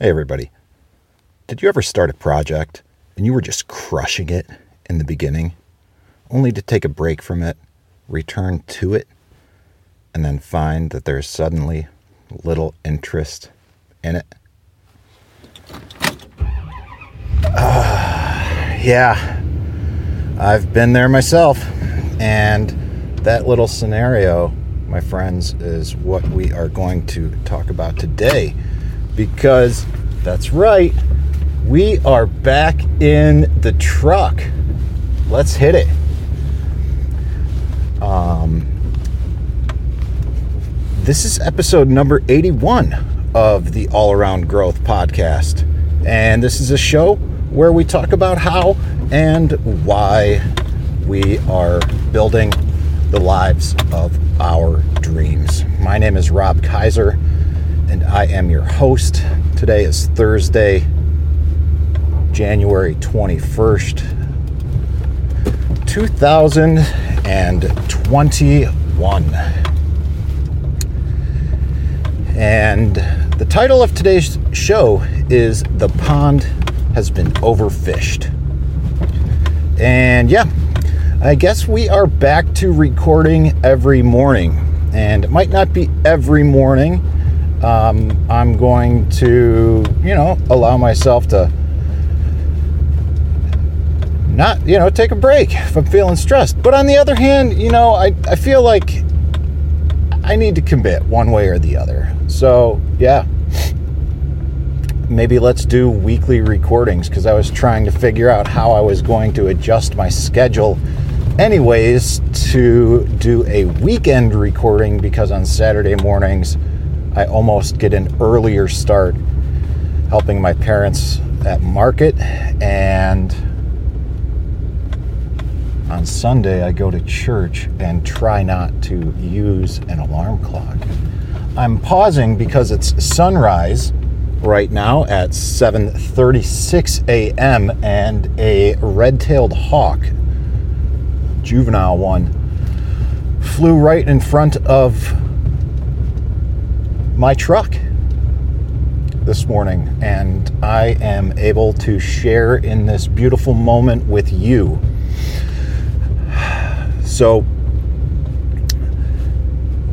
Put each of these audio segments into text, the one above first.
Hey, everybody. Did you ever start a project and you were just crushing it in the beginning, only to take a break from it, return to it, and then find that there's suddenly little interest in it? Uh, yeah, I've been there myself. And that little scenario, my friends, is what we are going to talk about today because that's right, we are back in the truck. Let's hit it. Um, this is episode number 81 of the All Around Growth podcast. And this is a show where we talk about how and why we are building the lives of our dreams. My name is Rob Kaiser and I am your host. Today is Thursday, January 21st, 2021. And the title of today's show is The Pond Has Been Overfished. And yeah, I guess we are back to recording every morning. And it might not be every morning um, I'm going to, you know, allow myself to not, you know, take a break if I'm feeling stressed. But on the other hand, you know, I, I feel like I need to commit one way or the other. So, yeah. Maybe let's do weekly recordings because I was trying to figure out how I was going to adjust my schedule, anyways, to do a weekend recording because on Saturday mornings, I almost get an earlier start helping my parents at market and on Sunday I go to church and try not to use an alarm clock. I'm pausing because it's sunrise right now at 7:36 a.m. and a red-tailed hawk juvenile one flew right in front of my truck this morning, and I am able to share in this beautiful moment with you. So,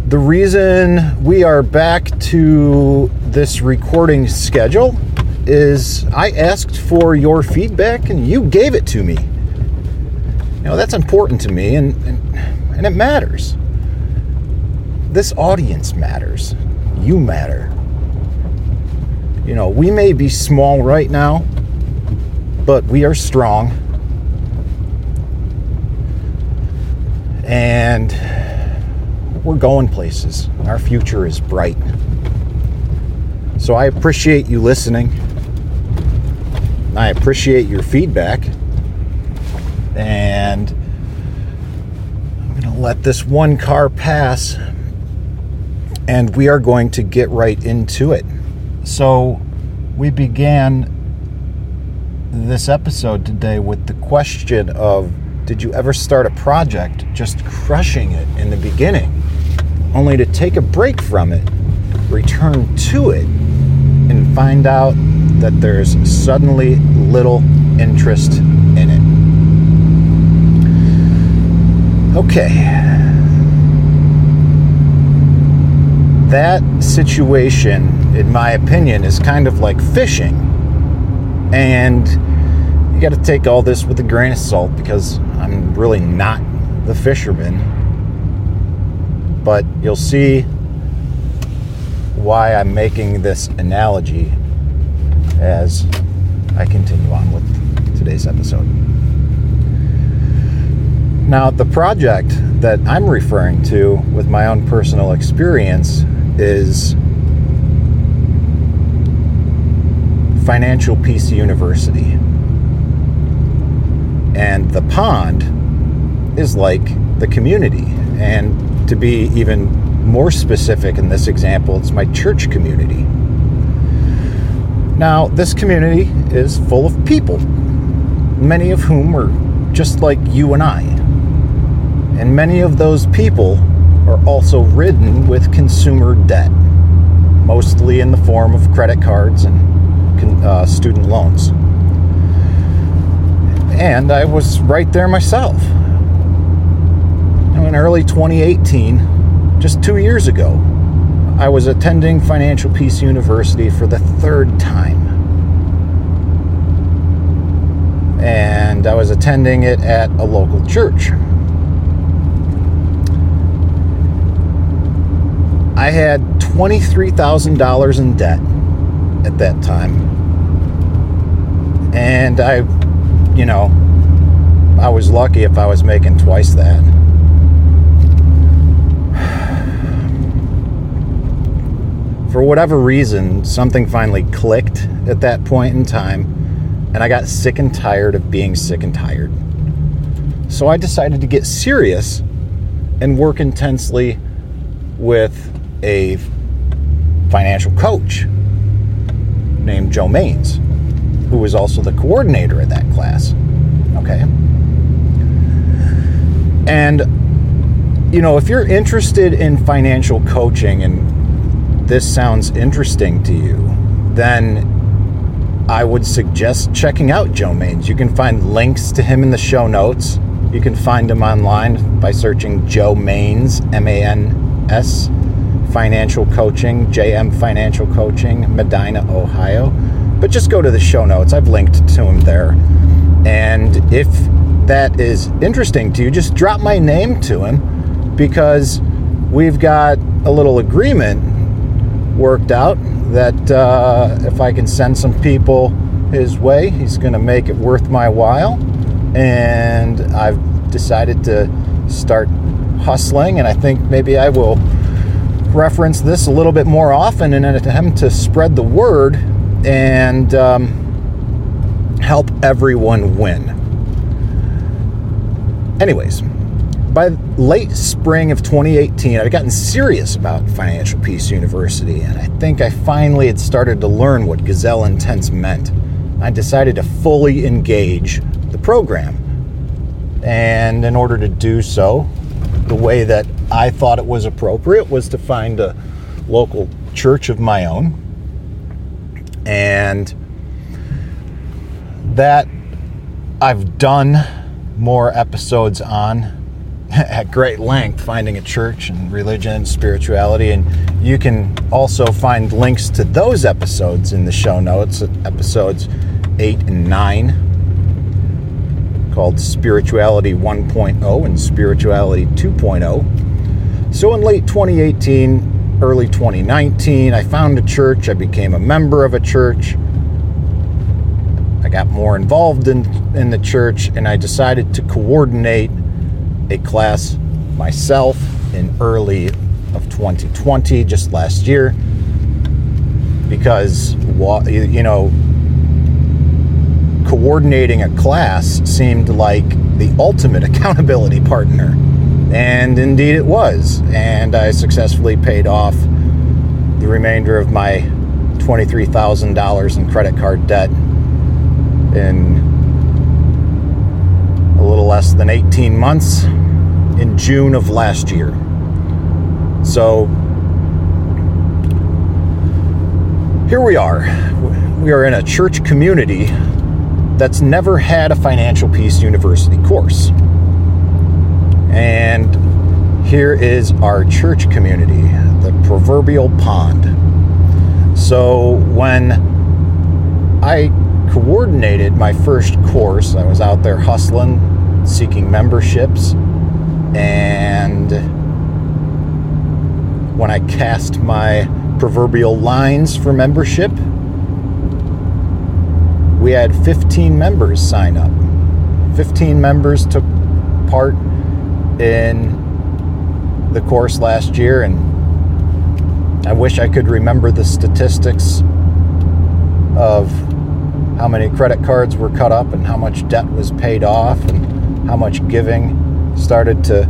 the reason we are back to this recording schedule is I asked for your feedback and you gave it to me. You know, that's important to me and, and, and it matters. This audience matters you matter. You know, we may be small right now, but we are strong. And we're going places. Our future is bright. So I appreciate you listening. I appreciate your feedback. And I'm going to let this one car pass and we are going to get right into it. So, we began this episode today with the question of Did you ever start a project just crushing it in the beginning, only to take a break from it, return to it, and find out that there's suddenly little interest in it? Okay that situation, in my opinion, is kind of like fishing. And you got to take all this with a grain of salt because I'm really not the fisherman. But you'll see why I'm making this analogy as I continue on with today's episode. Now, the project that I'm referring to with my own personal experience is Financial Peace University. And the pond is like the community. And to be even more specific in this example, it's my church community. Now, this community is full of people, many of whom are just like you and I. And many of those people are also ridden with consumer debt, mostly in the form of credit cards and uh, student loans. And I was right there myself. in early 2018, just two years ago, I was attending Financial Peace University for the third time. And I was attending it at a local church. I had $23,000 in debt at that time. And I, you know, I was lucky if I was making twice that. For whatever reason, something finally clicked at that point in time, and I got sick and tired of being sick and tired. So I decided to get serious and work intensely with a financial coach named Joe Maines, who was also the coordinator of that class. Okay. And, you know, if you're interested in financial coaching and this sounds interesting to you, then I would suggest checking out Joe Maines. You can find links to him in the show notes. You can find him online by searching Joe Maines, M A N S Financial Coaching, JM Financial Coaching, Medina, Ohio. But just go to the show notes. I've linked to him there. And if that is interesting to you, just drop my name to him because we've got a little agreement worked out that uh, if I can send some people his way, he's going to make it worth my while. And I've decided to start hustling, and I think maybe I will reference this a little bit more often in an attempt to spread the word and um, help everyone win. Anyways, by late spring of 2018, I'd gotten serious about Financial Peace University, and I think I finally had started to learn what Gazelle Intense meant. I decided to fully engage the program. And in order to do so, the way that I thought it was appropriate was to find a local church of my own. And that I've done more episodes on at great length, finding a church and religion and spirituality. And you can also find links to those episodes in the show notes, episodes 8 and 9 called Spirituality 1.0 and Spirituality 2.0. So in late 2018, early 2019, I found a church. I became a member of a church. I got more involved in, in the church and I decided to coordinate a class myself in early of 2020, just last year, because, you know, coordinating a class seemed like the ultimate accountability partner. And indeed it was. And I successfully paid off the remainder of my $23,000 in credit card debt in a little less than 18 months in June of last year. So here we are. We are in a church community that's never had a Financial Peace University course. And here is our church community, the proverbial pond. So when I coordinated my first course, I was out there hustling, seeking memberships, and when I cast my proverbial lines for membership, we had 15 members sign up. 15 members took part in the course last year, and I wish I could remember the statistics of how many credit cards were cut up and how much debt was paid off and how much giving started to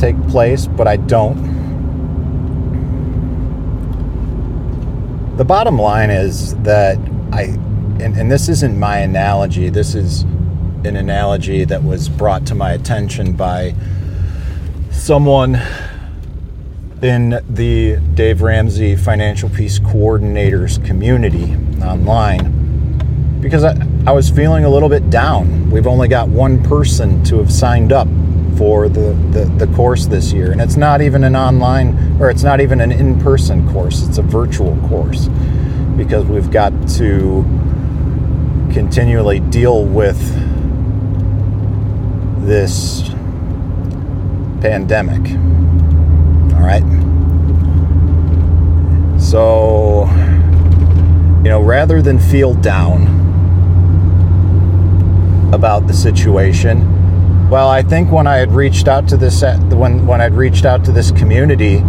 take place, but I don't. The bottom line is that I, and, and this isn't my analogy, this is an analogy that was brought to my attention by someone in the Dave Ramsey Financial Peace Coordinators community online. Because I, I was feeling a little bit down. We've only got one person to have signed up for the, the, the course this year, and it's not even an online or it's not even an in person course, it's a virtual course because we've got to continually deal with this pandemic. All right. So, you know, rather than feel down about the situation, well, I think when I had reached out to this when when I'd reached out to this community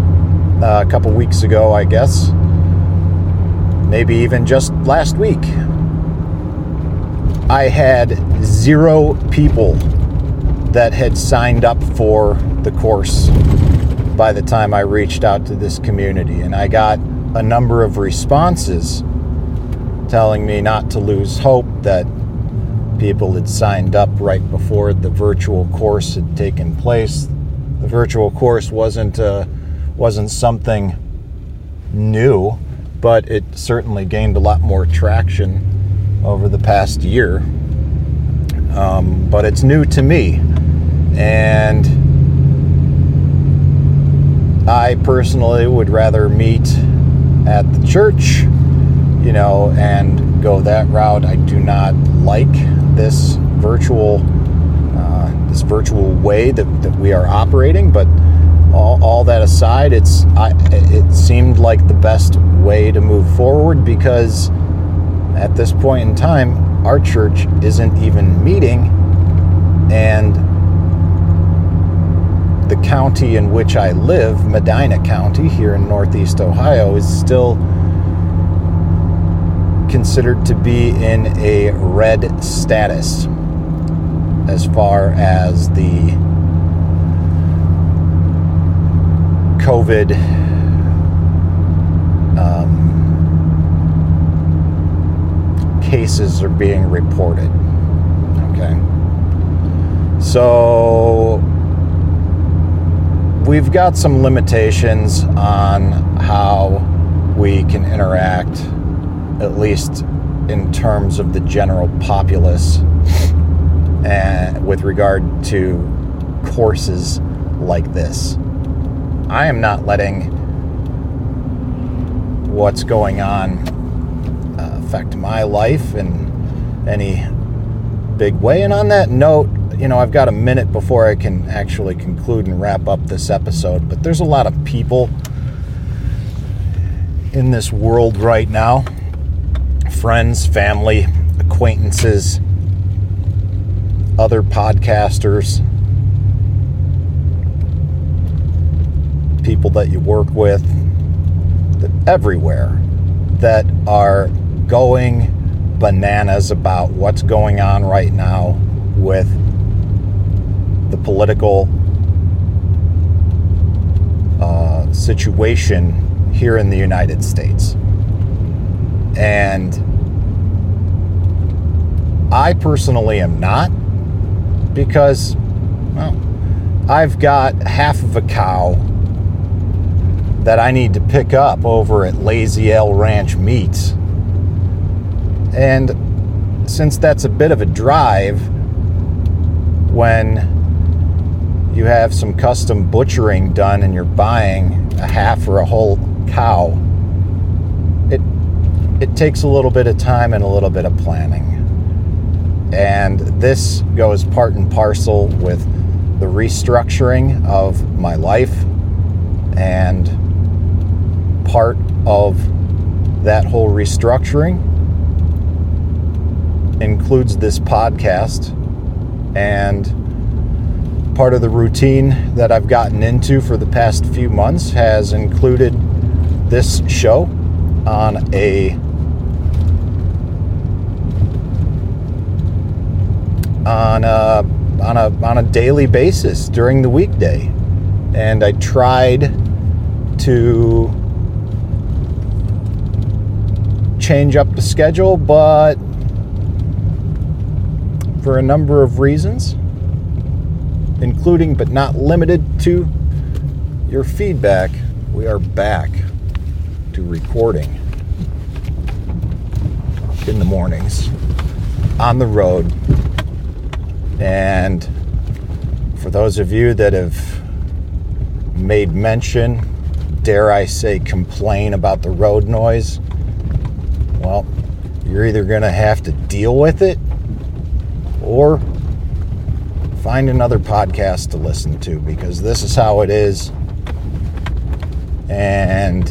uh, a couple weeks ago, I guess, maybe even just last week, I had zero people that had signed up for the course by the time I reached out to this community. And I got a number of responses telling me not to lose hope that people had signed up right before the virtual course had taken place. The virtual course wasn't uh, wasn't something new, but it certainly gained a lot more traction over the past year. Um, but it's new to me, and I personally would rather meet at the church, you know, and go that route. I do not like this virtual uh, this virtual way that, that we are operating, but all, all that aside, it's I, it seemed like the best way to move forward because at this point in time, our church isn't even meeting, and the county in which I live, Medina County, here in Northeast Ohio, is still considered to be in a red status as far as the COVID um, cases are being reported. Okay. So we've got some limitations on how we can interact, at least in terms of the general populace, and with regard to courses like this. I am not letting what's going on uh, affect my life in any big way. And on that note, you know, I've got a minute before I can actually conclude and wrap up this episode, but there's a lot of people in this world right now friends, family, acquaintances, other podcasters people that you work with, everywhere, that are going bananas about what's going on right now with the political uh, situation here in the United States. And I personally am not because, well, I've got half of a cow that I need to pick up over at Lazy L Ranch Meats. And since that's a bit of a drive, when you have some custom butchering done and you're buying a half or a whole cow, it it takes a little bit of time and a little bit of planning. And this goes part and parcel with the restructuring of my life and part of that whole restructuring includes this podcast and part of the routine that I've gotten into for the past few months has included this show on a on a on a on a daily basis during the weekday. And I tried to change up the schedule, but for a number of reasons, including but not limited to your feedback, we are back to recording in the mornings on the road. And for those of you that have made mention, dare I say, complain about the road noise, you're either going to have to deal with it or find another podcast to listen to because this is how it is. And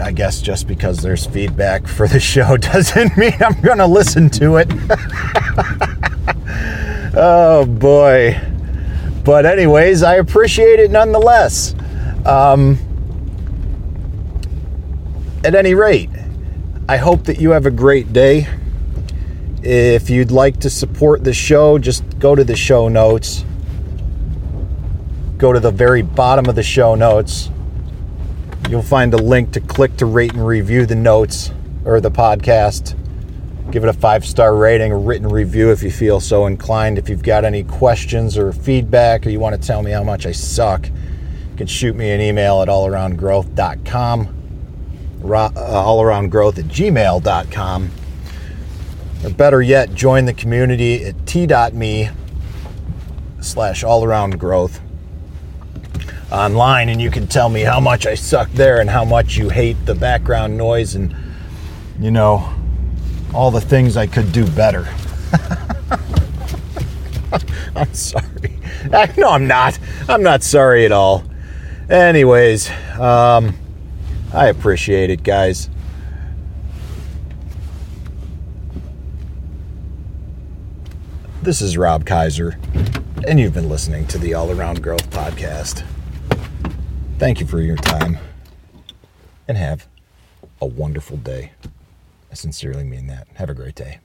I guess just because there's feedback for the show doesn't mean I'm going to listen to it. oh boy. But, anyways, I appreciate it nonetheless. Um, at any rate, I hope that you have a great day. If you'd like to support the show, just go to the show notes. Go to the very bottom of the show notes. You'll find a link to click to rate and review the notes or the podcast. Give it a five star rating, a written review if you feel so inclined. If you've got any questions or feedback, or you want to tell me how much I suck, you can shoot me an email at allaroundgrowth.com, allaroundgrowth at gmail.com or better yet, join the community at t.me slash all around growth online and you can tell me how much I suck there and how much you hate the background noise and you know all the things I could do better. I'm sorry. No, I'm not. I'm not sorry at all. Anyways, um, I appreciate it, guys. This is Rob Kaiser, and you've been listening to the All Around Growth Podcast. Thank you for your time, and have a wonderful day. I sincerely mean that. Have a great day.